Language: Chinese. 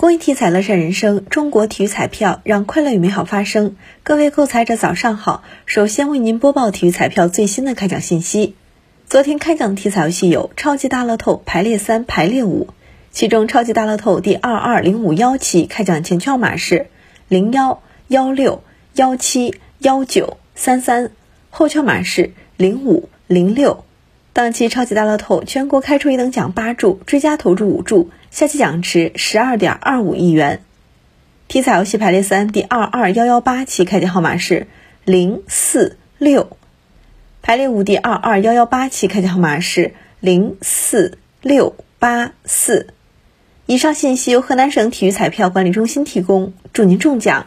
公益体彩乐善人生，中国体育彩票让快乐与美好发生。各位购彩者早上好，首先为您播报体育彩票最新的开奖信息。昨天开奖的体彩游戏有超级大乐透排列三、排列五，其中超级大乐透第二二零五幺期开奖前券码是零幺幺六幺七幺九三三，后券码是零五零六。当期超级大乐透全国开出一等奖八注，追加投注五注，下期奖池十二点二五亿元。体彩游戏排列三第二二幺幺八期开奖号码是零四六，排列五第二二幺幺八期开奖号码是零四六八四。以上信息由河南省体育彩票管理中心提供，祝您中奖！